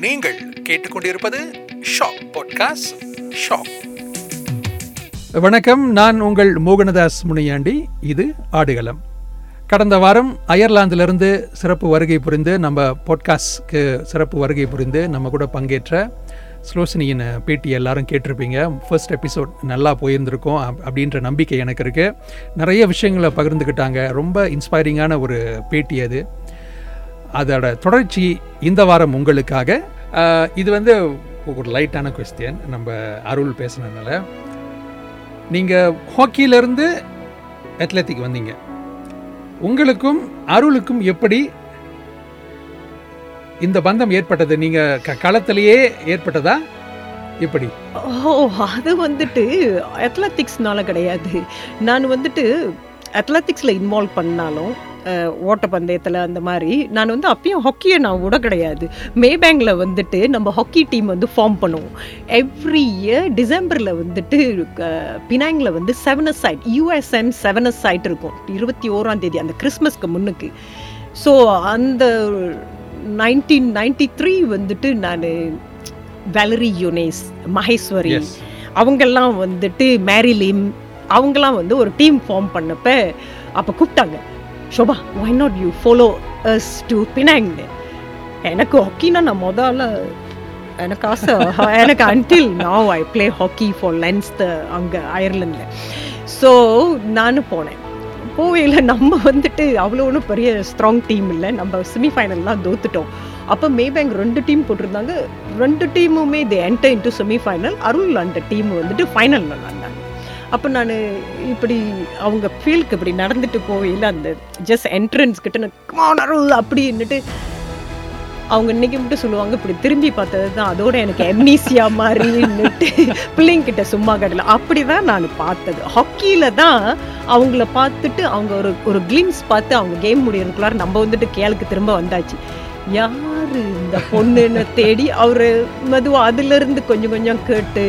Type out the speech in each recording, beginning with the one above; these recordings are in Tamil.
நீங்கள் கேட்டுக்கொண்டிருப்பது ஷாக் பாட்காஸ்ட் ஷாக். வணக்கம் நான் உங்கள் மோகனதாஸ் முனியாண்டி. இது ஆடுகளம். கடந்த வாரம் அயர்லாந்திலிருந்து சிறப்பு வருகை புரிந்து நம்ம பாட்காஸ்ட்க்கு சிறப்பு வருகை புரிந்து நம்ம கூட பங்கேற்ற ஸ்லோசினியின் பேட்டி எல்லாரும் கேட்டிருப்பீங்க. ஃபர்ஸ்ட் எபிசோட் நல்லா போயிருந்திருக்கும் அப்படின்ற நம்பிக்கை எனக்கு இருக்குது நிறைய விஷயங்களை பகிர்ந்துக்கிட்டாங்க. ரொம்ப இன்ஸ்பைரிங்கான ஒரு பேட்டி அது. அதோட தொடர்ச்சி இந்த வாரம் உங்களுக்காக. இது வந்து ஒரு லைட்டான கொஸ்டின் நம்ம அருள் பேசுனதுனால. நீங்கள் ஹாக்கியிலேருந்து அத்லெட்டிக் வந்தீங்க. உங்களுக்கும் அருளுக்கும் எப்படி இந்த பந்தம் ஏற்பட்டது? நீங்கள் க களத்திலேயே ஏற்பட்டதா? எப்படி? ஓ அது வந்துட்டு அத்லெட்டிக்ஸ்னால கிடையாது. நான் வந்துட்டு அத்லெட்டிக்ஸில் இன்வால்வ் பண்ணாலும் ஓட்டப்பந்தயத்தில் அந்த மாதிரி நான் வந்து அப்பயும் ஹாக்கியை நான் விட கிடையாது. மேபேங்கில் வந்துட்டு நம்ம ஹாக்கி டீம் வந்து ஃபார்ம் பண்ணுவோம். எவ்ரி இயர் டிசம்பரில் வந்துட்டு பினாங்கில் வந்து sevens side USN sevens side இருக்கும். இருபத்தி ஓராம் தேதி அந்த கிறிஸ்மஸ்க்கு முன்னுக்கு. ஸோ அந்த நைன்டீன் நைன்டி த்ரீ வந்துட்டு நான் வேலரி யுனேஸ் மகேஸ்வரி அவங்கெல்லாம் வந்துட்டு மேரிலிம் அவங்கெல்லாம் வந்து ஒரு டீம் ஃபார்ம் பண்ணப்ப அப்போ கூப்பிட்டாங்க. Shoba why not you follow us to Penang எனக்கு ஹாக்கினா நான் முதல்ல எனக்கு ஆசை எனக்கு until now I play hockey for Lens the அங்கே அயர்லண்டில் ஸோ நானும் போனேன் போவையில் நம்ம வந்துட்டு அவ்வளோ ஒன்றும் பெரிய ஸ்ட்ராங் டீம் இல்லை நம்ம செமிஃபைனல்லாம் தோத்துட்டோம் அப்போ மேபேங்க் ரெண்டு டீம் போட்டிருந்தாங்க ரெண்டு டீமுமே they enter into semifinal Arul அந்த டீம் வந்துட்டு ஃபைனல் விளாண்டாங்க அப்போ நான் இப்படி அவங்க ஃபீல்டுக்கு இப்படி நடந்துட்டு போவையில் அந்த ஜஸ்ட் என்ட்ரன்ஸ் கிட்ட நான் "Come அப்படின்னுட்டு அவங்க இன்னைக்கு மட்டும் சொல்லுவாங்க இப்படி திரும்பி பார்த்தது தான் அதோட எனக்கு எம்னீசியா மாதிரின்னுட்டு பிள்ளைங்க கிட்ட சும்மா கடல அப்படிதான் நான் பார்த்தது. ஹாக்கியில தான் அவங்கள பார்த்துட்டு அவங்க ஒரு ஒரு கிளிம்ஸ் பார்த்து அவங்க கேம் முடியறதுக்குள்ளார நம்ம வந்துட்டு கேளுக்கு திரும்ப வந்தாச்சு. யாரு இந்த பொண்ணுன்னு தேடி அவர் மெதுவா அதுலேருந்து கொஞ்சம் கொஞ்சம் கேட்டு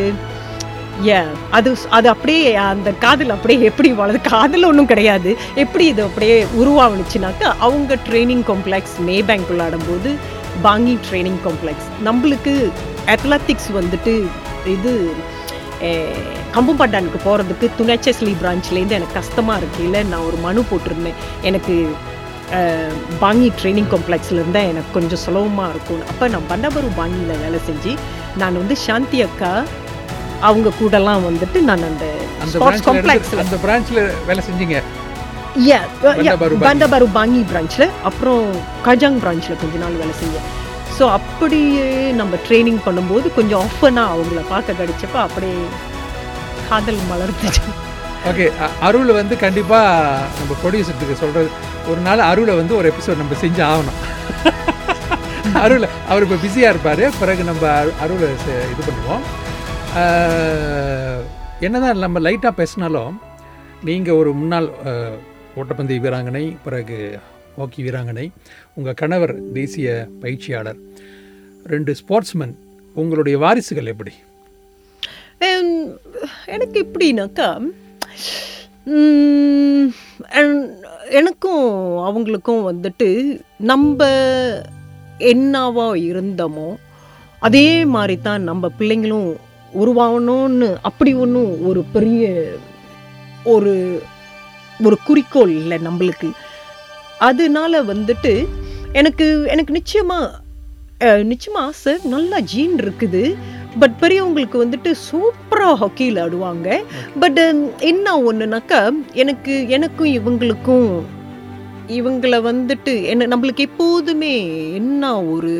அது அது அப்படியே அந்த காதல் அப்படியே எப்படி வளருது காதல் ஒன்றும் கிடையாது. எப்படி இது அப்படியே உருவாகுனுச்சுனாக்கா அவங்க ட்ரைனிங் காம்ப்ளெக்ஸ் மே பேங்க் விளையாடும்போது பாங்கி ட்ரைனிங் காம்ப்ளெக்ஸ் நம்மளுக்கு அத்லட்டிக்ஸ் வந்துட்டு இது அஹ், கம்பம்பாட்டானுக்கு போகிறதுக்கு துணைச்சஸ்லி பிரான்ச்லேருந்து எனக்கு கஷ்டமாக இருக்கையில் நான் ஒரு மனு போட்டிருந்தேன். எனக்கு பாங்கி ட்ரைனிங் காம்ப்ளெக்ஸில் இருந்தால் எனக்கு கொஞ்சம் சுலபமாக இருக்கும். அப்போ நான் பண்டபரு பாங்கியில் வேலை செஞ்சு நான் வந்து சாந்தி அக்கா அவங்க கூடலாம் வந்துட்டு நான் அந்த ஸ்போர்ட்ஸ் காம்ப்ளெக்ஸில் அந்த பிரான்ச்ல வேலை செஞ்சீங்க? பண்டபாரு பாங்கி. பிரான்ச்சில் அப்புறம் கஜாங் பிரான்ச்சில் கொஞ்ச நாள் வேலை செஞ்சேன். ஸோ அப்படியே நம்ம ட்ரைனிங் பண்ணும்போது கொஞ்சம் ஆஃபனாக அவங்கள பார்க்க கிடைச்சப்ப அப்படியே காதல் மலர்ந்துச்சு. ஓகே அருள் வந்து கண்டிப்பா நம்ம ப்ரொடியூசருக்கு சொல்றது ஒரு நாள் அருளை வந்து ஒரு எபிசோட் நம்ம செஞ்சு ஆகணும். அருள் அவர் இப்போ பிஸியாக இருப்பார் பிறகு நம்ம அரு- அருளை இது பண்ணுவோம். என்னதான் நம்ம லைட்டாக பேசினாலும் நீங்கள் ஒரு முன்னாள் ஓட்டப்பந்தய வீராங்கனை பிறகு ஹாக்கி வீராங்கனை உங்கள் கணவர் தேசிய பயிற்சியாளர் ரெண்டு ஸ்போர்ட்ஸ்மேன் உங்களுடைய வாரிசுகள் எப்படி? எனக்கு எப்படின்னாக்கா எனக்கும் அவங்களுக்கும் வந்துட்டு நம்ம என்னவா இருந்தோமோ அதே மாதிரி தான் நம்ம பிள்ளைங்களும் உருவாகணும்னு அப்படி ஒன்றும் ஒரு பெரிய ஒரு ஒரு குறிக்கோள் இல்லை நம்மளுக்கு. அதனால வந்துட்டு எனக்கு எனக்கு நிச்சயமாக நிச்சயமாக ஆசை. நல்லா ஜீன் இருக்குது. பட் பெரியவங்களுக்கு வந்துட்டு சூப்பராக ஹாக்கியில் ஆடுவாங்க. பட் என்ன ஒன்றுனாக்கா எனக்கு எனக்கும் இவங்களுக்கும் இவங்கள வந்துட்டு என்ன நம்மளுக்கு எப்போதுமே என்ன ஒரு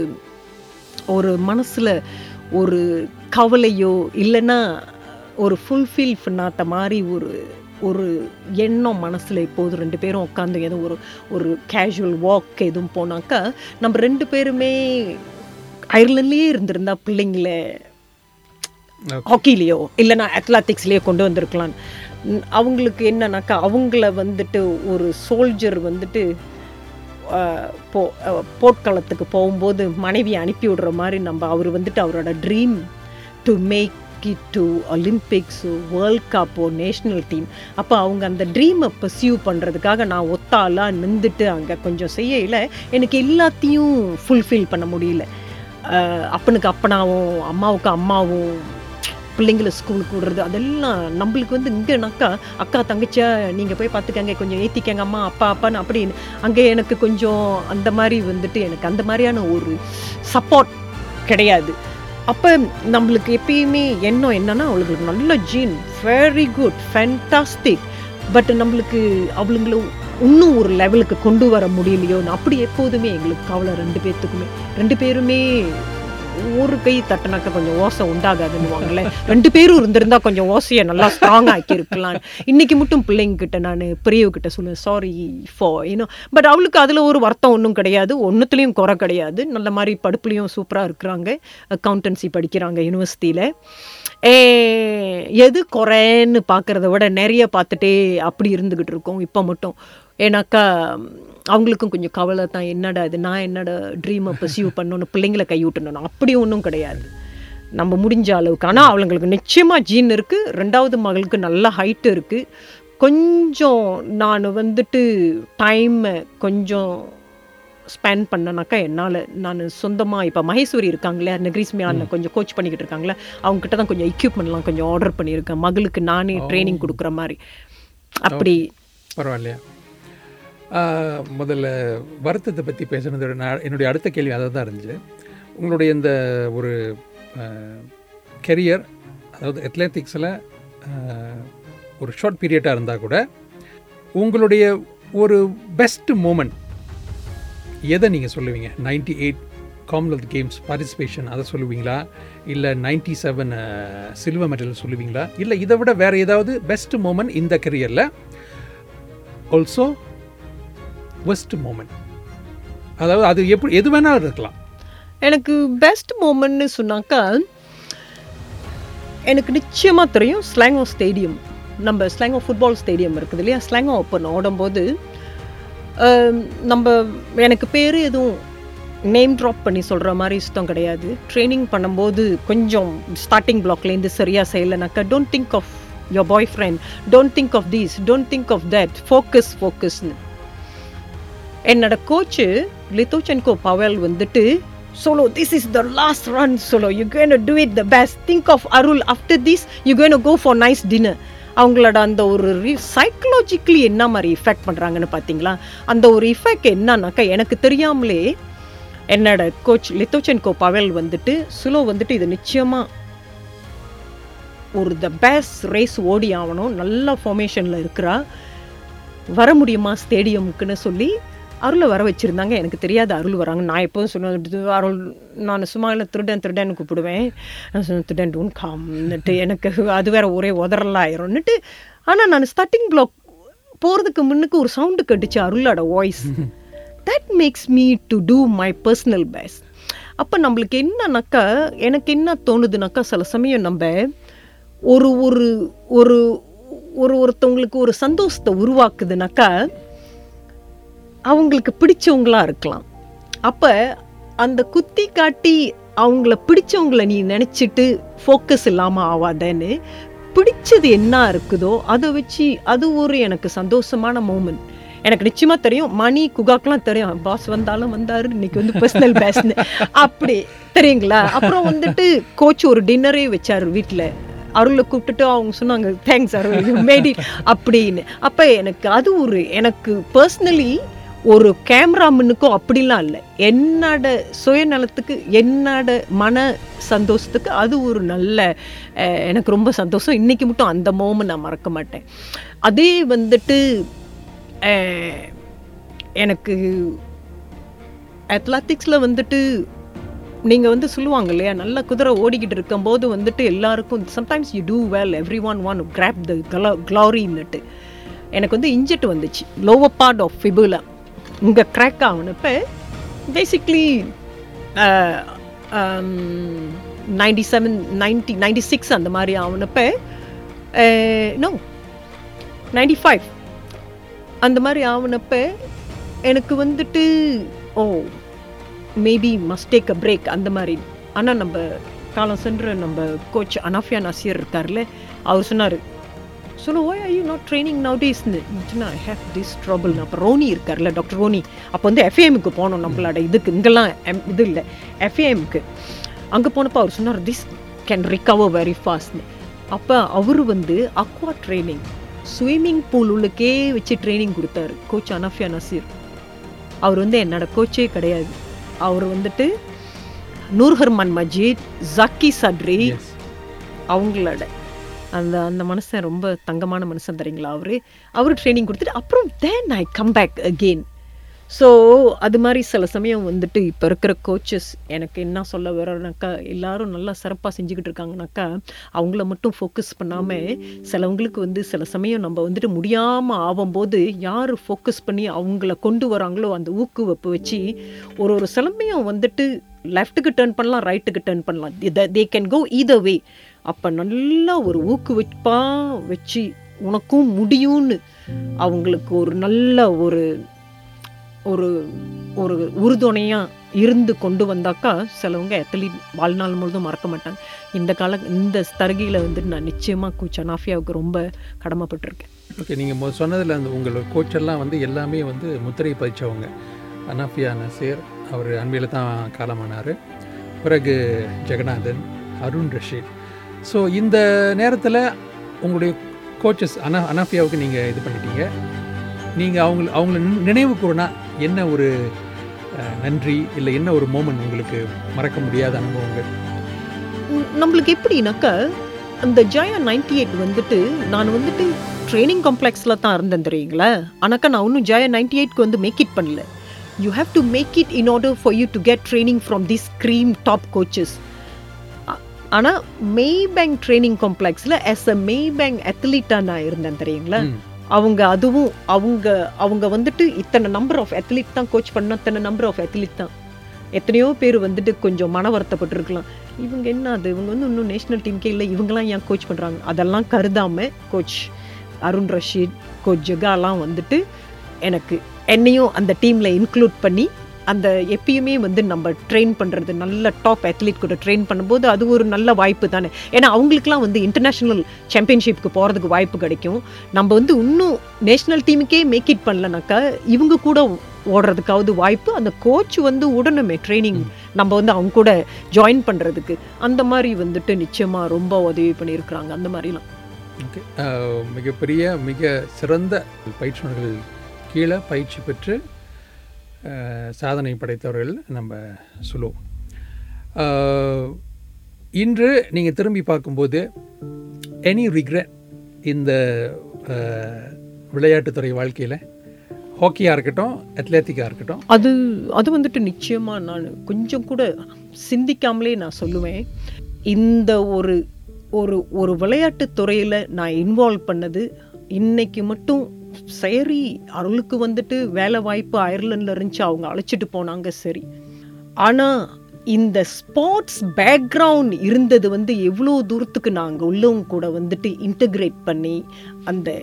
ஒரு மனசில் ஒரு கவலையோ இல்லைன்னா ஒரு ஃபுல்ஃபில் பண்ணாத மாதிரி ஒரு ஒரு எண்ணம் மனசில் எப்போதும் ரெண்டு பேரும் உட்காந்து ஏதோ ஒரு ஒரு கேஷுவல் வாக் எதுவும் போனாக்கா நம்ம ரெண்டு பேருமே அயர்லாண்ட்லேயே இருந்திருந்தா பிள்ளைங்கள ஹாக்கிலேயோ இல்லைன்னா அத்லட்டிக்ஸ்லேயோ கொண்டு வந்திருக்கலாம். அவங்களுக்கு என்னன்னாக்கா அவங்கள வந்துட்டு ஒரு சோல்ஜர் வந்துட்டு போ போட்களத்துக்கு போர்க்களத்துக்கு போகும்போது மனைவியை அனுப்பி விடுற மாதிரி நம்ம அவர் வந்துட்டு அவரோட dream to make it to Olympics world கப்போ national team அப்போ அவங்க அந்த ட்ரீமை பர்சியூ பண்ணுறதுக்காக நான் ஒத்தாலாம் நின்றுட்டு அங்கே கொஞ்சம் செய்யல எனக்கு எல்லாத்தையும் ஃபுல்ஃபில் பண்ண முடியல. அப்பனுக்கு அப்பனாவும் அம்மாவுக்கு அம்மாவும் பிள்ளைங்களை ஸ்கூலுக்கு விடுறது அதெல்லாம் நம்மளுக்கு வந்து இங்கேனாக்கா அக்கா தங்கச்சியா நீங்கள் போய் பார்த்துக்கங்க கொஞ்சம் ஏற்றிக்கங்க அம்மா அப்பா அப்பான்னு அப்படின்னு. அங்கே எனக்கு கொஞ்சம் அந்த மாதிரி வந்துட்டு எனக்கு அந்த மாதிரியான ஒரு சப்போர்ட் கிடையாது. அப்போ நம்மளுக்கு எப்பயுமே எண்ணம் என்னன்னா அவளுக்கு நல்ல gene very good fantastic but நம்மளுக்கு அவளுங்கள இன்னும் ஒரு லெவலுக்கு கொண்டு வர முடியலையோன்னு அப்படி எப்போதுமே எங்களுக்கு கவலை ரெண்டு பேர்த்துக்குமே ரெண்டு பேருமே ஒரு கை தட்டினாக்க கொஞ்சம் ஓசை உண்டாகாதுன்னுவாங்கல்ல ரெண்டு பேரும் இருந்திருந்தா கொஞ்சம் ஓசையை நல்லா ஸ்ட்ராங் ஆக்கி இருக்கலாம் இன்னைக்கு மட்டும் பிள்ளைங்க கிட்ட நான் பெரியவகிட்ட சொல்லுவேன் சாரி ஃபோ யூனோ பட் அவளுக்கு அதில் ஒரு வருத்தம் ஒன்றும் கிடையாது. ஒன்றுத்துலேயும் குறை கிடையாது. நல்ல மாதிரி படுப்புலையும் சூப்பராக இருக்கிறாங்க. அக்கௌண்டன்சி படிக்கிறாங்க யூனிவர்சிட்டியில் எது குறைன்னு பார்க்குறத விட நிறைய பார்த்துட்டே அப்படி இருந்துக்கிட்டு இருக்கோம். இப்போ மட்டும். ஏன்னாக்கா அவங்களுக்கும் கொஞ்சம் கவலை தான். என்னடா இது? நான் என்னடா ட்ரீமை பர்சியூ பண்ணணும்? பிள்ளைங்களை கைவிட்டணும் அப்படி ஒன்றும் கிடையாது. நம்ம முடிஞ்ச அளவுக்கு. ஆனால் அவங்களுக்கு நிச்சயமாக ஜீன் இருக்குது ரெண்டாவது மகளுக்கு நல்ல ஹைட்டு இருக்குது கொஞ்சம் நான் வந்துட்டு டைமை கொஞ்சம் ஸ்பெண்ட் பண்ணனாக்கா என்னால் நான் சொந்தமாக இப்போ மகேஸ்வரி இருக்காங்களே நெக்ரிஸ் மியானில் கொஞ்சம் கோச் பண்ணிக்கிட்டு இருக்காங்களே அவங்ககிட்ட தான் கொஞ்சம் எக்யூப்மெண்ட்லாம் கொஞ்சம் ஆர்டர் பண்ணியிருக்கேன். மகளுக்கு நானே ட்ரைனிங் கொடுக்குற மாதிரி. அப்படி. பரவாயில்லையா. முதல்ல வருத்தத்தை பற்றி பேசுனது நான் என்னுடைய அடுத்த கேள்வி அதை தான் இருந்துச்சு. உங்களுடைய இந்த ஒரு கெரியர் அதாவது அத்லெட்டிக்ஸில் ஒரு ஷார்ட் பீரியடாக இருந்தால் கூட உங்களுடைய ஒரு பெஸ்ட் மூமெண்ட் எதை நீங்கள் சொல்லுவீங்க? Ninety eight Commonwealth Games participation அதை சொல்லுவீங்களா? இல்லை நைன்டி செவன் சில்வர் மெடல் சொல்லுவீங்களா? இல்லை இதை விட வேறு ஏதாவது பெஸ்ட் மூமெண்ட் இந்த கெரியரில் ஆல்சோ worst மூமெண்ட் அதாவது அது எப்படி எது வேணாலும் இருக்கலாம். எனக்கு பெஸ்ட் மூமெண்ட்னு சொன்னாக்கா எனக்கு நிச்சயமாக தெரியும் ஸ்லாங்கோ ஸ்டேடியம் நம்ம ஸ்லாங்கோ ஃபுட்பால் ஸ்டேடியம் இருக்குது இல்லையா? ஸ்லாங்கோ ஓப்பன் ஓடும்போது நம்ம எனக்கு பேர் எதுவும் நேம் ட்ராப் பண்ணி சொல்கிற மாதிரி இஷ்டம் கிடையாது. ட்ரைனிங் பண்ணும்போது கொஞ்சம் ஸ்டார்டிங் பிளாக்லேருந்து சரியாக செய்யலைனாக்கா don't think of your boyfriend don't think of these don't think of that focus ஃபோக்கஸ்னு என்னோட கோச்சு லித்தோச்சென்கோ பவல் வந்துட்டு solo this is the last run solo you gonna do it the best think of Arul after this you gonna go for nice dinner அவங்களோட அந்த ஒரு சைக்கலாஜிக்கலி என்ன மாதிரி இஃபெக்ட் பண்ணுறாங்கன்னு பார்த்தீங்களா அந்த ஒரு இஃபெக்ட் என்னன்னாக்கா எனக்கு தெரியாமலே என்னோட கோச் லித்தோச்சென்கோ பவல் வந்துட்டு சுலோ வந்துட்டு இது நிச்சயமாக ஒரு த பெஸ்ட் ரேஸ் ஓடி ஆகணும். நல்ல ஃபார்மேஷனில் இருக்கிறா. வர முடியுமா ஸ்டேடியமுக்குன்னு சொல்லி அருளை வர வச்சுருந்தாங்க. எனக்கு தெரியாது அருள் வராங்க. நான் எப்போதும் சொன்னது அருள் நான் சும்மா இல்லை திருடன் திருடன் கூப்பிடுவேன். நான் சொன்னேன் திருடன் டோன் காம்னுட்டு எனக்கு அது வேற ஒரே உதறலாயிரும்னுட்டு. ஆனால் நான் ஸ்டார்டிங் பிளாக் போகிறதுக்கு முன்னுக்கு ஒரு சவுண்டு கட்டுச்சு அருளோட voice that makes me to do my personal best அப்போ நம்மளுக்கு என்னன்னாக்கா எனக்கு என்ன தோணுதுனாக்கா சில சமயம் நம்ம ஒரு ஒரு ஒரு ஒரு ஒருத்தவங்களுக்கு ஒரு சந்தோஷத்தை உருவாக்குதுனாக்கா அவங்களுக்கு பிடிச்சவங்களா இருக்கலாம். அப்போ அந்த குத்தி காட்டி அவங்கள பிடிச்சவங்கள நீ நினச்சிட்டு ஃபோக்கஸ் இல்லாமல் ஆவாதேன்னு பிடிச்சது என்ன இருக்குதோ அதை வச்சு அது ஒரு எனக்கு சந்தோஷமான மூமெண்ட் எனக்கு நிச்சயமா தெரியும். மணி குகாக்கெல்லாம் தெரியும். பாஸ் வந்தாலும் வந்தாரு. இன்னைக்கு வந்து பர்சனல் பேஸ்னு அப்படி. தெரியுங்களா? அப்புறம் வந்துட்டு கோச் ஒரு டின்னரே வச்சாரு வீட்டில் அருளை கூப்பிட்டுட்டு அவங்க சொன்னாங்க தேங்க்ஸ் அருள். மேடி அப்படின்னு. அப்போ எனக்கு அது ஒரு எனக்கு பர்சனலி ஒரு கேமராமனுக்கும் அப்படிலாம் இல்லை. என்னோட சுயநலத்துக்கு என்னோட மன சந்தோஷத்துக்கு அது ஒரு நல்ல எனக்கு ரொம்ப சந்தோஷம். இன்றைக்கி மட்டும் அந்த மோமெண்ட் நான் மறக்க மாட்டேன். அதே வந்துட்டு எனக்கு அத்லாட்டிக்ஸில் வந்துட்டு நீங்கள் வந்து சொல்லுவாங்க இல்லையா நல்ல குதிரை ஓடிக்கிட்டு இருக்கும்போது வந்துட்டு எல்லாருக்கும் sometimes you do well every one one grab the க்ளாரின்னுட்டு எனக்கு வந்து இன்ஜெட் வந்துச்சு. லோவர் பார்ட் ஆஃப் ஃபிபுலா இங்கே crack ஆகணுப்ப basically ninety seven ninety ninety six அந்த மாதிரி ஆகணுப்ப நோ நைன்டி ஃபைவ் அந்த மாதிரி ஆகுனப்ப எனக்கு வந்துட்டு ஓ maybe must take a break அந்த மாதிரி. ஆனால் நம்ம காலம் சென்ற நம்ம கோச் அனாஃபியா நசீர் இருக்கார்ல அவர் சொன்னார் சொல்ல why I you not training now டேஸ்னு I have this trouble அப்போ ரோனி இருக்கார்ல டாக்டர் ரோனி. அப்போ வந்து எஃப்ஏஎம்க்கு போனோம் நம்மளோட இதுக்கு. இங்கெல்லாம் எம் இது இல்லை. எஃப்ஏஎம்க்கு அங்கே போனப்போ அவர் சொன்னார் திஸ் கேன் ரிகவர் வெரி ஃபாஸ்ட்னு அப்போ அவர் வந்து அக்வா ட்ரைனிங் ஸ்விம்மிங் பூல் உள்ளுக்கே வச்சு ட்ரைனிங் கொடுத்தாரு கோச் அனஃபியா நசீர். அவர் வந்து என்னோட கோச்சே கிடையாது. அவர் வந்துட்டு நூர்ஹர்மன் மஜீத் ஜக்கி சட்ரி. அவங்களோட அந்த அந்த மனுஷன் ரொம்ப தங்கமான மனுஷன் தரீங்களா அவர்? அவர் ட்ரைனிங் கொடுத்துட்டு அப்புறம் then I come back again so அது மாதிரி சில சமயம் வந்துட்டு இப்போ இருக்கிற கோச்சஸ் எனக்கு என்ன சொல்ல வரோனாக்கா எல்லாரும் நல்லா சிறப்பாக செஞ்சுக்கிட்டு இருக்காங்கனாக்கா அவங்கள மட்டும் ஃபோக்கஸ் பண்ணாமல் சிலவங்களுக்கு வந்து சில சமயம் நம்ம வந்துட்டு முடியாமல் ஆகும்போது யார் ஃபோக்கஸ் பண்ணி அவங்கள கொண்டு வராங்களோ அந்த ஊக்குவிப்பு வச்சு ஒரு ஒரு சிலமையும் வந்துட்டு லெஃப்ட்டுக்கு டேர்ன் பண்ணலாம் ரைட்டுக்கு டேர்ன் பண்ணலாம். தே கேன் கோ இத வே அப்போ நல்லா ஒரு ஊக்குவிப்பா வச்சு உனக்கும் முடியும்னு அவங்களுக்கு ஒரு நல்ல ஒரு ஒரு ஒரு உறுதுணையாக இருந்து கொண்டு வந்தாக்கா சிலவங்க அத்லீட் வாழ்நாள் முழுதும் மறக்க மாட்டாங்க. இந்த கால இந்த தருகையில் வந்துட்டு நான் நிச்சயமாக கூச்ச அனாஃபியாவுக்கு ரொம்ப கடமைப்பட்டிருக்கேன். ஓகே நீங்கள் சொன்னதில் அந்த உங்களோட கோச்செல்லாம் வந்து எல்லாமே வந்து முத்திரை பதிச்சவங்க. அனாஃபியா நசீர் அவர் அண்மையில் தான் காலமானார். பிறகு ஜெகநாதன் அருண் ரஷீத் ஸோ இந்த நேரத்தில் உங்களுடைய கோச்சஸ் அனா அனாஃபியாவுக்கு நீங்கள் இது பண்ணிட்டீங்க. நீங்கள் அவங்க அவங்கள நினைவு கூறனா என்ன ஒரு நன்றி இல்லை என்ன ஒரு மோமெண்ட் உங்களுக்கு மறக்க முடியாத அனுபவங்கள்? நம்மளுக்கு எப்படின்னாக்கா அந்த ஜாயா நைன்டி எயிட் வந்துட்டு நான் வந்துட்டு ட்ரைனிங் காம்ப்ளெக்ஸில் தான் இருந்தேன் தெரியுங்களா? ஆனாக்கா நான் இன்னும் ஜாயா நைன்டி எயிட்க்கு வந்து மேக் இட் பண்ணல. You have to make it in order for you to get training from this cream top coaches ஆனால் மெய் பேங்க் ட்ரைனிங் காம்ப்ளெக்ஸில் as a மெய் பேங்க் அத்லீட்டாக நான் இருந்தேன் தெரியுங்களா. அவங்க அதுவும் அவங்க அவங்க வந்துட்டு இத்தனை நம்பர் ஆஃப் அத்லீட் தான் கோச் பண்ண இத்தனை நம்பர் ஆஃப் அத்லீட் தான். எத்தனையோ பேர் வந்துட்டு கொஞ்சம் மன வருத்தப்பட்டிருக்கலாம். இவங்க என்ன அது? இவங்க வந்து இன்னும் நேஷனல் டீமுக்கே இல்லை இவங்கெல்லாம் ஏன் கோச் பண்ணுறாங்க அதெல்லாம் கருதாம கோச் அருண் ரஷீத் கோச் ஜெகாலாம் வந்துட்டு எனக்கு என்னையும் அந்த டீமில் இன்க்ளூட் பண்ணி அந்த எப்பயுமே வந்து நம்ம ட்ரெயின் பண்ணுறது நல்ல டாப் அத்லீட் கூட ட்ரெயின் பண்ணும்போது அது ஒரு நல்ல வாய்ப்பு தானே. ஏன்னா அவங்களுக்குலாம் வந்து இன்டர்நேஷ்னல் சாம்பியன்ஷிப்க்கு போகிறதுக்கு வாய்ப்பு கிடைக்கும். நம்ம வந்து இன்னும் நேஷனல் டீமுக்கே மேக் இட் பண்ணலனாக்கா இவங்க கூட ஓடுறதுக்காவது வாய்ப்பு அந்த கோச் வந்து உடனே ட்ரைனிங் நம்ம வந்து அவங்க கூட ஜாயின் பண்ணுறதுக்கு அந்த மாதிரி வந்துட்டு நிச்சயமாக ரொம்ப உதவி பண்ணியிருக்கிறாங்க. அந்த மாதிரிலாம். ஓகே மிகப்பெரிய மிக சிறந்த பயிற்றுனர்கள் கீழே பயிற்சி பெற்று சாதனை படைத்தவர்கள் நம்ம சொல்லுவோம். இன்று நீங்கள் திரும்பி பார்க்கும்போது எனி ரிக்ரெட் இந்த விளையாட்டுத்துறை வாழ்க்கையில்? ஹாக்கியாக இருக்கட்டும் அத்லெட்டிக்காக இருக்கட்டும். அது அது வந்துட்டு நிச்சயமாக நான் கொஞ்சம் கூட சிந்திக்காமலே நான் சொல்லுவேன். இந்த ஒரு ஒரு ஒரு விளையாட்டு துறையில் நான் இன்வால்வ் பண்ணது இன்னைக்கு மட்டும் சரி அருளுக்கு வந்துட்டு வேலை வாய்ப்பு அயர்லண்டில் இருந்துச்சு அவங்க அழைச்சிட்டு போனாங்க சரி. ஆனால் இந்த ஸ்போர்ட்ஸ் பேக்ரவுண்ட் இருந்தது வந்து எவ்வளோ தூரத்துக்கு நாங்கள் உள்ளவங்க கூட வந்துட்டு இன்டகிரேட் பண்ணி அந்த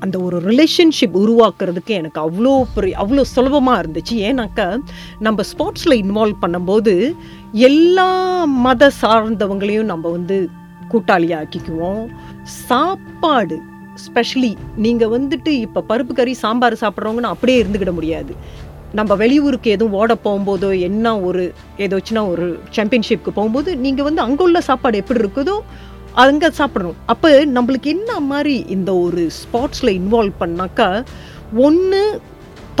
அந்த ஒரு ரிலேஷன்ஷிப் உருவாக்குறதுக்கு எனக்கு அவ்வளோ பெரிய அவ்வளோ சுலபமாக இருந்துச்சு. ஏன்னாக்கா நம்ம ஸ்போர்ட்ஸில் இன்வால்வ் பண்ணும்போது எல்லா மத சார்ந்தவங்களையும் நம்ம வந்து கூட்டாளியாக்கிக்குவோம். சாப்பாடு ஸ்பெஷலி நீங்கள் வந்துட்டு இப்போ பருப்பு கறி சாம்பார் சாப்பிட்றவங்கன்னு அப்படியே இருந்துக்கிட முடியாது. நம்ம வெளியூருக்கு எதுவும் ஓட போகும்போதோ என்ன ஒரு ஏதோச்சுன்னா ஒரு சாம்பியன்ஷிப்க்கு போகும்போது நீங்கள் வந்து அங்கே உள்ள சாப்பாடு எப்படி இருக்குதோ அங்கே சாப்பிடணும். அப்போ நம்மளுக்கு என்ன மாதிரி இந்த ஒரு ஸ்போர்ட்ஸில் இன்வால்வ் பண்ணாக்கா ஒன்று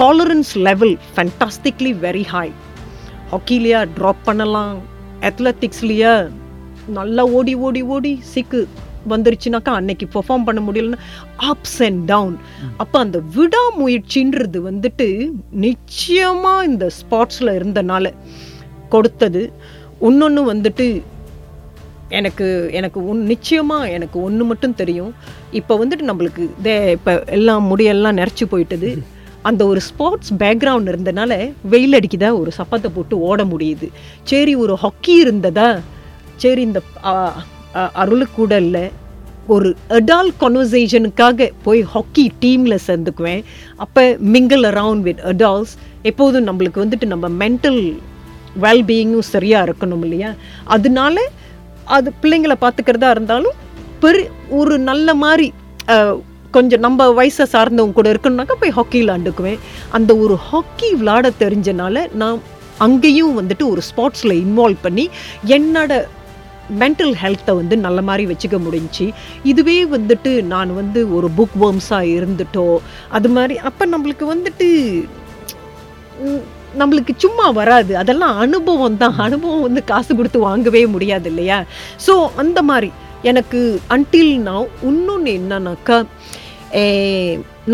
tolerance level fantastically very high ஹாக்கிலேயா drop பண்ணலாம் அத்லெட்டிக்ஸ்லேயா நல்லா ஓடி ஓடி ஓடி சிக்கு வந்துருச்சுனாக்கா அன்னைக்கு பெர்ஃபார்ம் பண்ண முடியலன்னா அப்ஸ் அண்ட் டவுன் அப்போ அந்த விடாமுயற்சின்றது வந்துட்டு நிச்சயமாக இந்த ஸ்பாட்ஸில் இருந்தனால கொடுத்தது. இன்னொன்று வந்துட்டு எனக்கு எனக்கு ஒன் நிச்சயமாக எனக்கு ஒன்று மட்டும் தெரியும். இப்போ வந்துட்டு நம்மளுக்கு தே இப்போ எல்லாம் முடியெல்லாம் நிறச்சி போயிட்டது. அந்த ஒரு ஸ்போர்ட்ஸ் பேக்ரவுண்ட் இருந்தனால வெயில் அடிக்குதா ஒரு சப்பாத்தை போட்டு ஓட முடியுது. சரி ஒரு ஹாக்கி இருந்ததா? சரி இந்த ஆ, கூட இல்லை ஒரு அடால் கான்வர்சேஷனுக்காக போய் ஹாக்கி டீமில் சேர்ந்துக்குவேன். அப்போ மிங்கிள் அரவுண்ட் வித் அடால்ஸ் எப்போதும் நம்மளுக்கு வந்துட்டு நம்ம மென்டல் வெல்பீயிங்கும் சரியாக இருக்கணும் இல்லையா? அதனால அது பிள்ளைங்களை பார்த்துக்கிறதா இருந்தாலும் பெரு ஒரு நல்ல மாதிரி கொஞ்சம் நம்ம வயசை சார்ந்தவங்க கூட இருக்கணும்னாக்கா போய் ஹாக்கி விளாண்டுக்குவேன் அந்த ஒரு ஹாக்கி விளாட தெரிஞ்சனால நான் அங்கேயும் வந்துட்டு ஒரு ஸ்போர்ட்ஸில் இன்வால்வ் பண்ணி என்னோட மென்டல் ஹெல்த்தை வந்து நல்ல மாதிரி வச்சுக்க முடிஞ்சுச்சு. இதுவே வந்துட்டு நான் வந்து ஒரு புக் வேர்ம்ஸாக இருந்துட்டோ அது மாதிரி அப்போ நம்மளுக்கு வந்துட்டு நம்மளுக்கு சும்மா வராது. அதெல்லாம் அனுபவம் தான். அனுபவம் வந்து காசு கொடுத்து வாங்கவே முடியாது இல்லையா? ஸோ அந்த மாதிரி. எனக்கு அன்டில் நான் இன்னொன்று என்னன்னாக்கா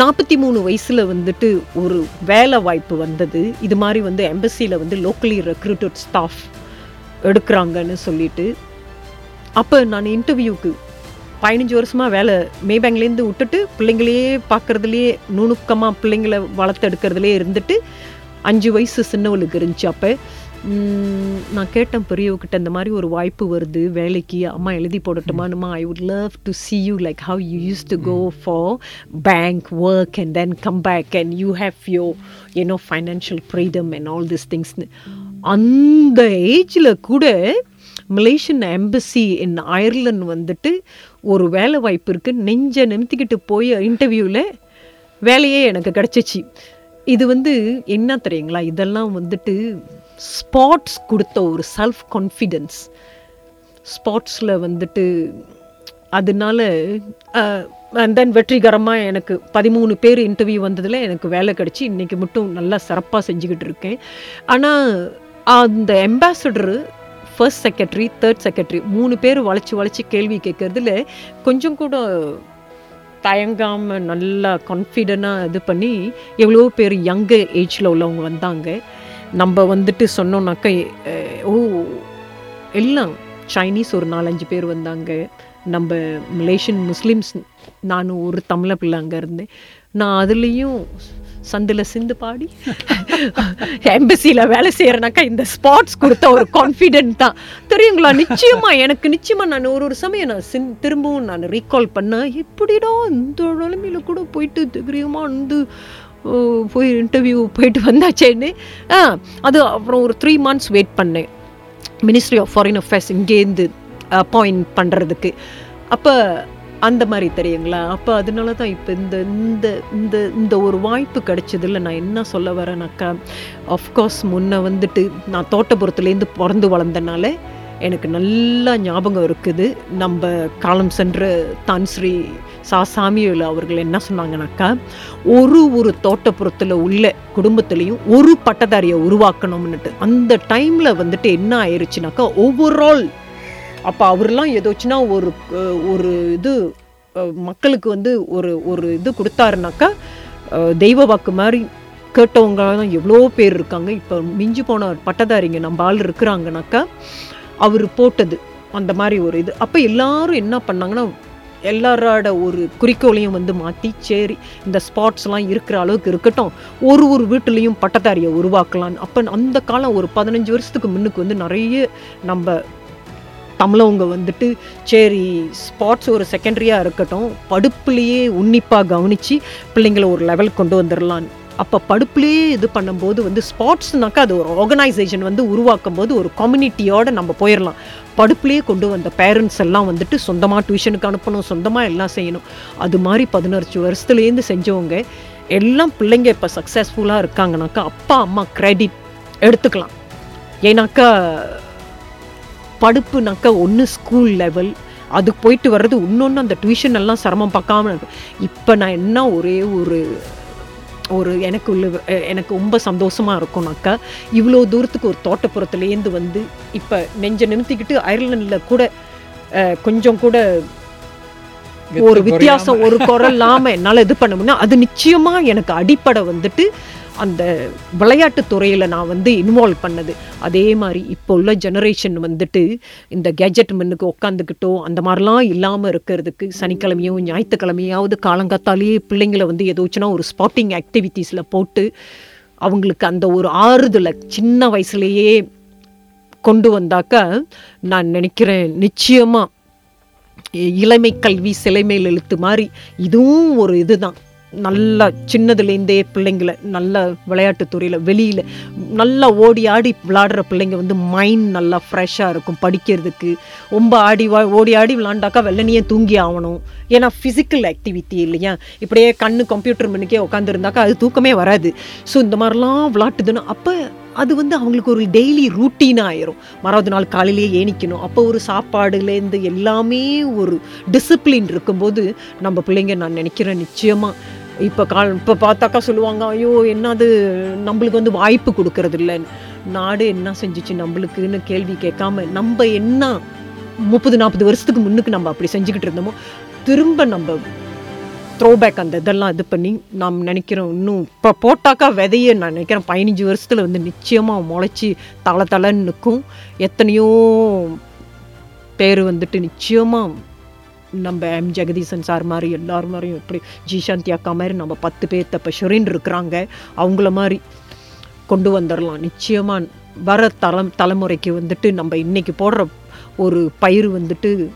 நாற்பத்தி மூணு வயசில் வந்துட்டு ஒரு வேலை வாய்ப்பு வந்தது. இது மாதிரி வந்து எம்பசியில் வந்து லோக்கலி ரெக்ரூட்டட் ஸ்டாஃப் எடுக்கிறாங்கன்னு சொல்லிட்டு. அப்போ நான் இன்டர்வியூக்கு பதினஞ்சு வருஷமாக வேலை மேபேங்க்லேருந்து விட்டுட்டு பிள்ளைங்களையே பார்க்குறதுலையே நுணுக்கமாக பிள்ளைங்களை வளர்த்து எடுக்கிறதுலே இருந்துட்டு அஞ்சு வயசு சின்னவளுக்கு இருந்துச்சு. அப்போ நான் கேட்டேன் பெரியவகிட்ட இந்த மாதிரி ஒரு வாய்ப்பு வருது வேலைக்கு அம்மா எழுதி போடட்டுமானுமா? I would love to see you like how you use to go for bank work and then come back and you have your you financial freedom and all this திங்ஸ்னு அந்த ஏஜில் கூட மலேசியன் எம்பசி இன் அயர்லாந்து வந்துட்டு ஒரு வேலை வாய்ப்பு இருக்குது நெஞ்சை நிமித்திக்கிட்டு போய் இன்டர்வியூவில் வேலையே எனக்கு கிடச்சிச்சு. இது வந்து என்ன தெரியுங்களா? இதெல்லாம் வந்துட்டு ஸ்பாட்ஸ் கொடுத்த ஒரு செல்ஃப் கான்ஃபிடென்ஸ் ஸ்பாட்ஸில் வந்துட்டு அதனால அண்ட் தென் வெற்றிகரமாக எனக்கு பதிமூணு பேர் இன்டர்வியூ வந்ததில் எனக்கு வேலை கிடச்சி. இன்றைக்கி மட்டும் நல்லா சிறப்பாக செஞ்சுக்கிட்டு இருக்கேன். ஆனால் அந்த ambassador first secretary third secretary மூணு பேர் வளைச்சி வளைச்சி கேள்வி கேட்குறதுல கொஞ்சம் கூட தயங்காமல் நல்லா கான்ஃபிடென்ட்டாக இது பண்ணி எவ்வளோ பேர் யங்க ஏஜில் உள்ளவங்க வந்தாங்க. நம்ம வந்துட்டு சொன்னோம்னாக்கா ஓ எல்லாம் சைனீஸ் ஒரு நாலஞ்சு பேர் வந்தாங்க. நம்ம மலேசியன் முஸ்லீம்ஸ் நானும் ஒரு தமிழ பிள்ளை அங்கே இருந்தேன். நான் அதுலேயும் சந்தில் சிந்து பாடி. எம்பசியில் வேலை செய்கிறனாக்கா இந்த ஸ்பாட்ஸ் கொடுத்த ஒரு கான்ஃபிடென்ட் தான். தெரியுங்களா? நிச்சயமாக எனக்கு நிச்சயமாக நான் ஒரு ஒரு சமயம் நான் சின் திரும்பவும் நான் ரீகால் பண்ணேன். எப்படிடா இந்த நிலைமையில கூட போயிட்டு தைரியமாக வந்து போய் இன்டர்வியூ போயிட்டு வந்தாச்சேன்னு. ஆ அது அப்புறம் ஒரு த்ரீ மந்த்ஸ் வெயிட் பண்ணேன். மினிஸ்ட்ரி ஆஃப் ஃபாரின் அஃபேர்ஸ் இங்கேருந்து அப்பாயின்ட் பண்ணுறதுக்கு அப்போ அந்த மாதிரி தெரியுங்களா? அப்போ அதனால தான் இப்போ இந்த இந்த இந்த இந்த ஒரு வாய்ப்பு கிடைச்சதில்ல நான் என்ன சொல்ல வரேனாக்கா ஆஃப்கோர்ஸ் முன்னே வந்துட்டு நான் தோட்டப்புறத்துலேருந்து பிறந்து வளர்ந்தனால எனக்கு நல்லா ஞாபகம் இருக்குது. நம்ம காலம் சென்ற தான் ஸ்ரீ சா சாமியல் அவர்கள் என்ன சொன்னாங்கனாக்கா ஒரு ஒரு தோட்டப்புறத்தில் உள்ள குடும்பத்துலேயும் ஒரு பட்டதாரியை உருவாக்கணும்னுட்டு. அந்த டைமில் வந்துட்டு என்ன ஆயிருச்சுனாக்கா ஓவரால் அப்போ அவர்லாம் ஏதோச்சுன்னா ஒரு ஒரு இது மக்களுக்கு வந்து ஒரு ஒரு இது கொடுத்தாருனாக்கா தெய்வ வாக்கு மாதிரி கேட்டவங்க தான் எவ்வளோ பேர் இருக்காங்க. இப்போ மிஞ்சி போன பட்டதாரிங்க நம்ம ஆள் இருக்கிறாங்கனாக்கா அவர் போட்டது அந்த மாதிரி ஒரு இது. அப்போ எல்லாரும் என்ன பண்ணாங்கன்னா எல்லாரோட ஒரு குறிக்கோளையும் வந்து மாற்றி சரி இந்த ஸ்பாட்ஸ்லாம் இருக்கிற அளவுக்கு இருக்கட்டும் ஒரு ஒரு வீட்டுலேயும் பட்டதாரியை உருவாக்கலாம் அப்போ அந்த காலம் ஒரு பதினஞ்சு வருஷத்துக்கு முன்னுக்கு வந்து நிறைய நம்ம தமிழவங்க வந்துட்டு சரி ஸ்பாட்ஸ் ஒரு செகண்டரியாக இருக்கட்டும் படுப்புலேயே உன்னிப்பாக கவனித்து பிள்ளைங்களை ஒரு லெவல் கொண்டு வந்துடலாம் அப்போ படுப்புலேயே இது பண்ணும்போது வந்து ஸ்பாட்ஸ்னாக்கா அது ஒரு ஆர்கனைசேஷன் வந்து உருவாக்கும் போது ஒரு கம்யூனிட்டியோடு நம்ம போயிடலாம் படுப்புலேயே கொண்டு வந்த பேரண்ட்ஸ் எல்லாம் வந்துட்டு சொந்தமாக டியூஷனுக்கு அனுப்பணும் சொந்தமாக எல்லாம் செய்யணும். அது மாதிரி பதினஞ்சு வருஷத்துலேருந்து செஞ்சவங்க எல்லாம் பிள்ளைங்க இப்போ சக்ஸஸ்ஃபுல்லாக இருக்காங்கனாக்கா அப்பா அம்மா க்ரெடிட் எடுத்துக்கலாம். ஏன்னாக்கா படுப்புனாக்கா ஒன்று ஸ்கூல் லெவல் அது போயிட்டு வர்றது இன்னொன்று அந்த டியூஷன் எல்லாம் சிரமம் பார்க்காம. இப்போ நான் என்ன ஒரே ஒரு ஒரு எனக்கு உள்ள எனக்கு ரொம்ப சந்தோஷமாக இருக்கும்னாக்கா இவ்வளோ தூரத்துக்கு ஒரு தோட்டப்புறத்துலேருந்து வந்து இப்போ நெஞ்ச நிமித்திக்கிட்டு அயர்லாண்டில் கூட கொஞ்சம் கூட ஒரு வித்தியாசம் ஒரு குரல் இல்லாம என்னால் இது பண்ண முடியும் அது நிச்சயமா எனக்கு அடிப்படை வந்துட்டு அந்த விளையாட்டு துறையில் நான் வந்து இன்வால்வ் பண்ணது. அதே மாதிரி இப்போ உள்ள ஜெனரேஷன் வந்துட்டு இந்த கேஜெட் மண்ணுக்கு உட்காந்துக்கிட்டோ அந்த மாதிரிலாம் இல்லாமல் இருக்கிறதுக்கு சனிக்கிழமையோ ஞாயிற்றுக்கிழமையாவது காலங்காத்தாலேயே பிள்ளைங்களை வந்து ஏதோச்சுன்னா ஒரு ஸ்பாட்டிங் ஆக்டிவிட்டீஸில் போட்டு அவங்களுக்கு அந்த ஒரு ஆறுதலை சின்ன வயசுலேயே கொண்டு வந்தாக்க நான் நினைக்கிறேன் நிச்சயமாக இளமை கல்வி சிலைமையில் எழுத்து மாதிரி இதுவும் ஒரு இதுதான். நல்லா சின்னதுலேருந்தே பிள்ளைங்களை நல்ல விளையாட்டுத்துறையில் வெளியில் நல்லா ஓடி ஆடி விளாடுற பிள்ளைங்க வந்து மைண்ட் நல்லா ஃப்ரெஷ்ஷாக இருக்கும் படிக்கிறதுக்கு. ரொம்ப ஆடி வா ஓடி ஆடி விளாண்டாக்கா வெள்ளனியே தூங்கி ஆகணும் ஏன்னா ஃபிசிக்கல் ஆக்டிவிட்டி இல்லையா? இப்படியே கண்ணு கம்ப்யூட்டர் மணிக்கே உட்காந்துருந்தாக்கா அது தூக்கமே வராது. ஸோ இந்த மாதிரிலாம் விளாட்டுதுன்னா அப்போ அது வந்து அவங்களுக்கு ஒரு டெய்லி ரூட்டீனாக ஆயிரும். மறாவது நாள் காலையிலேயே ஏணிக்கணும். அப்போ ஒரு சாப்பாடுலேருந்து எல்லாமே ஒரு டிசிப்ளின் இருக்கும்போது நம்ம பிள்ளைங்க நான் நினைக்கிறேன் நிச்சயமாக இப்போ கால் இப்போ பார்த்தாக்கா சொல்லுவாங்க ஐயோ என்னது? நம்மளுக்கு வந்து வாய்ப்பு கொடுக்கறது இல்லை நாடு என்ன செஞ்சுச்சு நம்மளுக்குன்னு கேள்வி கேட்காம நம்ம என்ன முப்பது நாற்பது வருஷத்துக்கு முன்னுக்கு நம்ம அப்படி செஞ்சுக்கிட்டு இருந்தோமோ திரும்ப நம்ம த்ரோபேக் அந்த இதெல்லாம் இது பண்ணி நாம் நினைக்கிறோம் இன்னும் இப்போ போட்டாக்கா விதைய நான் நினைக்கிறேன் பதினஞ்சு வருஷத்தில் வந்து நிச்சயமாக முளைச்சி தலை தலைன்னு நிற்கும். எத்தனையோ பேர் வந்துட்டு நிச்சயமாக நம்ம எம் ஜெகதீசன் சார் மாதிரி எல்லார் மாதிரியும் எப்படி ஜிசாந்தி அக்கா மாதிரி நம்ம பத்து பேர் தப்ப ஷொரின் இருக்கிறாங்க அவங்கள மாதிரி கொண்டு வந்துடலாம் நிச்சயமாக வர தலம் தலைமுறைக்கு வந்துட்டு நம்ம இன்றைக்கி போடுற ஒரு பயிர் வந்துட்டு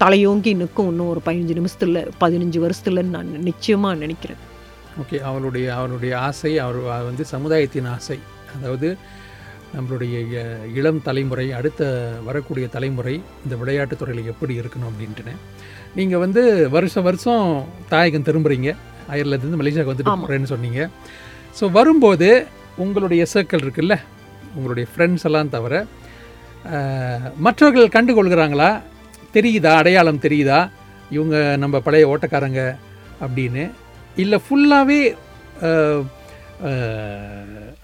தலையோங்கி நிற்கும். இன்னும் ஒரு பதினஞ்சு நிமிஷத்தில் பதினஞ்சு வருஷத்துலன்னு நான் நிச்சயமாக நினைக்கிறேன். ஓகே அவளுடைய அவருடைய ஆசை அவர் வந்து சமுதாயத்தின் ஆசை. அதாவது நம்மளுடைய இளம் தலைமுறை அடுத்த வரக்கூடிய தலைமுறை இந்த விளையாட்டுத் துறையில் எப்படி இருக்கணும் அப்படின்ட்டுன்னு நீங்கள் வந்து வருஷம் வருஷம் தாயகம் திரும்புறீங்க. அயர்லாந்துலேருந்து மலேசியாவுக்கு வந்துட்டு. போகிறேன்னு சொன்னீங்க. ஸோ வரும்போது உங்களுடைய சர்க்கிள் இருக்குல்ல? உங்களுடைய ஃப்ரெண்ட்ஸ் எல்லாம் தவிர மற்றவர்கள் கண்டுகொள்கிறாங்களா? தெரியுதா? அடையாளம் தெரியுதா? இவங்க நம்ம பழைய ஓட்டக்காரங்க அப்படின்னு. இல்லை ஃபுல்லாகவே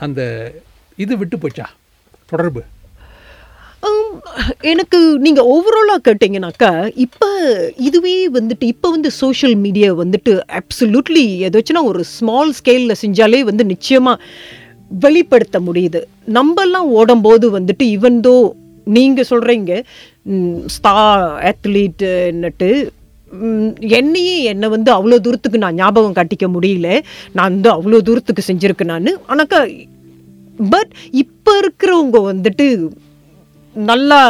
அந்த இது விட்டு போச்சா? தொடர்பு. எனக்கு நீங்கள் ஓவராலாக கேட்டிங்கனாக்கா இப்போ இதுவே வந்துட்டு இப்போ வந்து சோஷியல் மீடியா வந்துட்டு அப்சல்யூட்லி ஏதாச்சுன்னா ஒரு ஸ்மால் ஸ்கேலில் செஞ்சாலே வந்து நிச்சயமாக வெளிப்படுத்த முடியுது. நம்மெல்லாம் ஓடும்போது வந்துட்டு ஈவன் தோ நீங்கள் சொல்கிறீங்க ஸ்டா ஆத்லீட்டுன்னுட்டு என்னையே என்னை வந்து அவ்வளோ தூரத்துக்கு நான் ஞாபகம் காட்டிக்க முடியல. நான் வந்து அவ்வளோ தூரத்துக்கு செஞ்சுருக்கேன் நான். ஆனாக்கா பட் இப்போ இருக்கிறவங்க வந்துட்டு நல்லா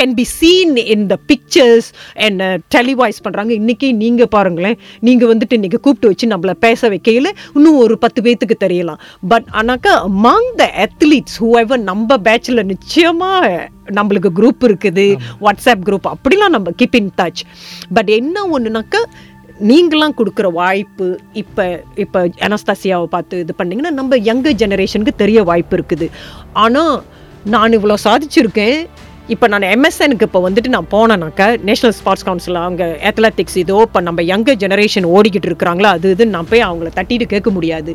can be seen in the pictures என்ன டெலிவைஸ் பண்ணுறாங்க இன்றைக்கி நீங்கள் பாருங்களேன் நீங்கள் வந்துட்டு இன்றைக்கி கூப்பிட்டு வச்சு நம்மளை பேச வைக்கையில் இன்னும் ஒரு பத்து பேத்துக்கு தெரியலாம். பட் ஆனாக்கா அமாங் த அத்லீட்ஸ் ஹூஎவர் நம்ம பேட்சில் நிச்சயமாக நம்மளுக்கு குரூப் இருக்குது வாட்ஸ்அப் குரூப் அப்படிலாம் நம்ம கீப் இன் டச் பட் என்ன ஒன்றுனாக்கா நீங்களாம் கொடுக்குற வாய்ப்பு இப்போ இப்போ அனஸ்தாசியாவை பார்த்து இது பண்ணீங்கன்னா நம்ம யங்கர் ஜெனரேஷனுக்கு தெரிய வாய்ப்பு இருக்குது. ஆனால் நான் இவ்வளோ சாதிச்சிருக்கேன். இப்போ நான் எம்எஸ்எனுக்கு இப்போ வந்துட்டு நான் போனேனாக்கா நேஷனல் ஸ்போர்ட்ஸ் கவுன்சில் அவங்க அத்லெட்டிக்ஸ் இதோ இப்போ நம்ம யங்கர் ஜெனரேஷன் ஓடிக்கிட்டு இருக்கிறாங்களா அது இதுன்னு நான் போய் அவங்கள தட்டிட்டு கேட்க முடியாது.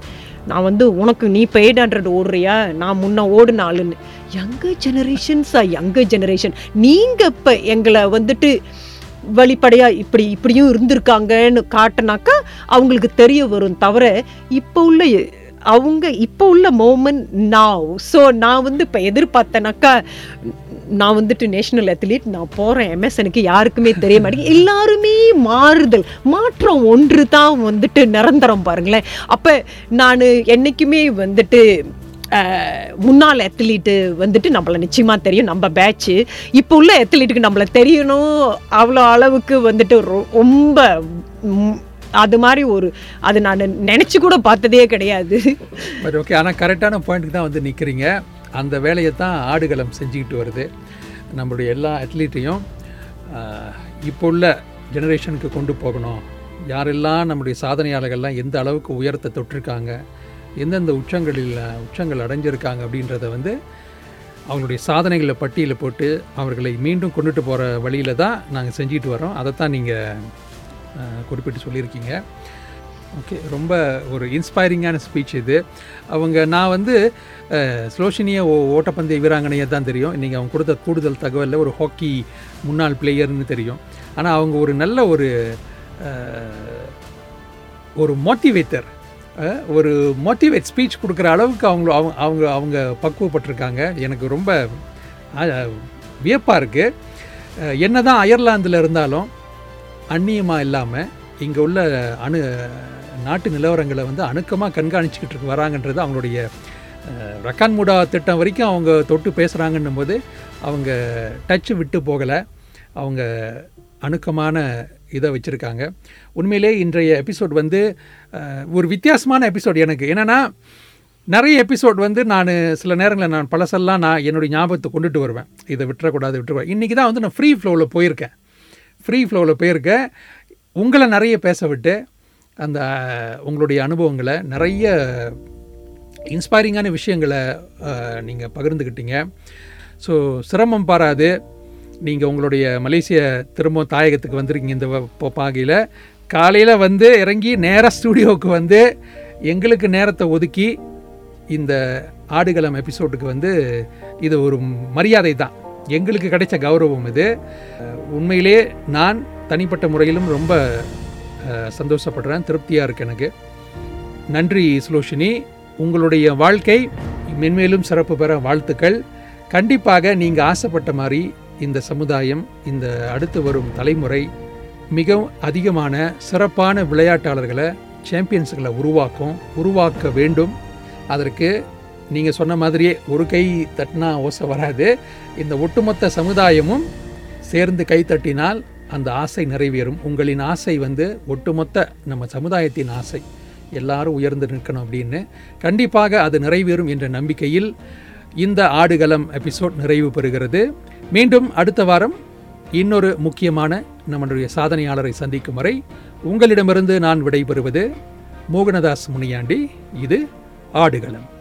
நான் வந்து உனக்கு நீ இப்போ எயிட் ஹண்ட்ரட் ஓடுறியா? நான் முன்ன ஓடுன ஆளுன்னு. யங்கர் ஜெனரேஷன்ஸா யங்கர் ஜெனரேஷன் நீங்கள் இப்போ எங்களை வந்துட்டு வெளிப்படையாக இப்படி இப்படியும் இருந்திருக்காங்கன்னு காட்டினாக்கா அவங்களுக்கு தெரிய வரும். தவிர இப்போ உள்ள அவங்க இப்போ உள்ள மோமெண்ட் நாவ் ஸோ நான் வந்து இப்போ எதிர்பார்த்தேனாக்கா நான் வந்துட்டு நேஷனல் அத்லீட் நான் போகிறேன் எம்எஸ்எனுக்கு யாருக்குமே தெரிய மாட்டேங்குது. எல்லாருமே மாறுதல் மாற்றம் ஒன்று தான் வந்துட்டு நிரந்தரம் பாருங்களேன். அப்போ நான் என்றைக்குமே வந்துட்டு முன்னாள் அத்லீட்டு வந்துட்டு நம்மளை நிச்சயமாக தெரியும். நம்ம பேட்ச்சு இப்போ உள்ள அத்லீட்டுக்கு நம்மளை தெரியணும். அவ்வளோ அளவுக்கு வந்துட்டு ரொ- ரொம்ப அது மாதிரி ஒரு அது நான் நினச்சி கூட பார்த்ததே கிடையாது. பட் ஓகே ஆனால் கரெக்டான பாயிண்ட்டுக்கு தான் வந்து நிற்கிறீங்க அந்த வேலையை தான் ஆடுகளம் செஞ்சுக்கிட்டு வருது. நம்மளுடைய எல்லா அத்லீட்டையும் இப்போ உள்ள ஜெனரேஷனுக்கு கொண்டு போகணும். யாரெல்லாம் நம்முடைய சாதனையாளர்கள்லாம் எந்த அளவுக்கு உயரத்தை தொட்டிருக்காங்க எந்தெந்த உச்சங்களில் உச்சங்கள் அடைஞ்சிருக்காங்க அப்படின்றத வந்து அவங்களுடைய சாதனைகளை பட்டியலில் போட்டு அவர்களை மீண்டும் கொண்டுட்டு போகிற வழியில் தான் நாங்கள் செஞ்சுட்டு வரோம் அதை தான் நீங்கள் குறிப்பிட்டு சொல்லியிருக்கீங்க. ஓகே ரொம்ப ஒரு இன்ஸ்பைரிங்கான ஸ்பீச் இது. அவங்க நான் வந்து ஸ்லோஷினிய ஓ ஓட்டப்பந்தய வீராங்கனையை தான் தெரியும். நீங்கள் அவங்க கொடுத்த கூடுதல் தகவலில் ஒரு ஹாக்கி முன்னாள் பிளேயர்னு தெரியும். ஆனால் அவங்க ஒரு நல்ல ஒரு ஒரு மோட்டிவேட்டர். ஒரு மோட்டிவேட் ஸ்பீச் கொடுக்குற அளவுக்கு அவங்க அவங்க அவங்க அவங்க பக்குவப்பட்டிருக்காங்க. எனக்கு ரொம்ப வியப்பாக இருக்குது என்ன தான் அயர்லாந்தில் இருந்தாலும் அந்நியமாக இல்லாமல் இங்கே உள்ள அணு நாட்டு நிலவரங்களை வந்து அணுக்கமாக கண்காணிச்சுக்கிட்டு இருக்கு வராங்கன்றது அவங்களுடைய ரக்கான்முடா திட்டம் வரைக்கும் அவங்க தொட்டு பேசுகிறாங்கன்னும் போது அவங்க டச்சு விட்டு போகலை. அவங்க அணுக்கமான இதை வச்சுருக்காங்க. உண்மையிலே இன்றைய எபிசோட் வந்து ஒரு வித்தியாசமான எபிசோட் எனக்கு. என்னென்னா நிறைய எபிசோட் வந்து நான் சில நேரங்களில் நான் பழசெல்லாம் நான் என்னுடைய ஞாபகத்தை கொண்டுட்டு வருவேன். இதை விட்டுறக்கூடாது விட்டுருவேன் இன்றைக்கி தான் வந்து நான் ஃப்ரீ ஃப்ளோவில் போயிருக்கேன். ஃப்ரீ ஃப்ளோவில் போயிருக்கேன் உங்களை நிறைய பேச விட்டு அந்த உங்களுடைய அனுபவங்களை நிறைய இன்ஸ்பைரிங்கான விஷயங்களை நீங்கள் பகிர்ந்துக்கிட்டீங்க ஸோ சிரமம் பாராது. நீங்கள் உங்களுடைய மலேசிய திரும்ப தாயகத்துக்கு வந்திருக்கீங்க இந்த வ- பாகையில். காலையில் வந்து இறங்கி நேராக ஸ்டூடியோவுக்கு வந்து எங்களுக்கு நேரத்தை ஒதுக்கி இந்த ஆடுகளம் எபிசோடுக்கு வந்து இது ஒரு மரியாதை தான். எங்களுக்கு கிடைச்ச கௌரவம் இது. உண்மையிலே நான் தனிப்பட்ட முறையிலும் ரொம்ப சந்தோஷப்படுறேன். திருப்தியாக இருக்கு எனக்கு. நன்றி சுலோஷினி. உங்களுடைய வாழ்க்கை மென்மேலும் சிறப்பு பெற வாழ்த்துக்கள். கண்டிப்பாக நீங்கள் ஆசைப்பட்ட மாதிரி இந்த சமுதாயம் இந்த அடுத்து வரும் தலைமுறை மிகவும் அதிகமான சிறப்பான விளையாட்டாளர்களை சாம்பியன்ஸுகளை உருவாக்கும் உருவாக்க வேண்டும். அதற்கு நீங்கள் சொன்ன மாதிரியே ஒரு கை தட்டினா ஓசை வராது. இந்த ஒட்டுமொத்த சமுதாயமும் சேர்ந்து கை தட்டினால் அந்த ஆசை நிறைவேறும். உங்களின் ஆசை வந்து ஒட்டுமொத்த நம்ம சமுதாயத்தின் ஆசை. எல்லாரும் உயர்ந்து நிற்கணும் அப்படின்னு. கண்டிப்பாக அது நிறைவேறும் என்ற நம்பிக்கையில் இந்த ஆடுகளம் எபிசோட் நிறைவு பெறுகிறது. மீண்டும் அடுத்த வாரம் இன்னொரு முக்கியமான நம்மளுடைய சாதனையாளரை சந்திக்கும் வரை உங்களிடமிருந்து நான் விடைபெறுவது மோகனதாஸ் முனியாண்டி. இது ஆடுகளம்.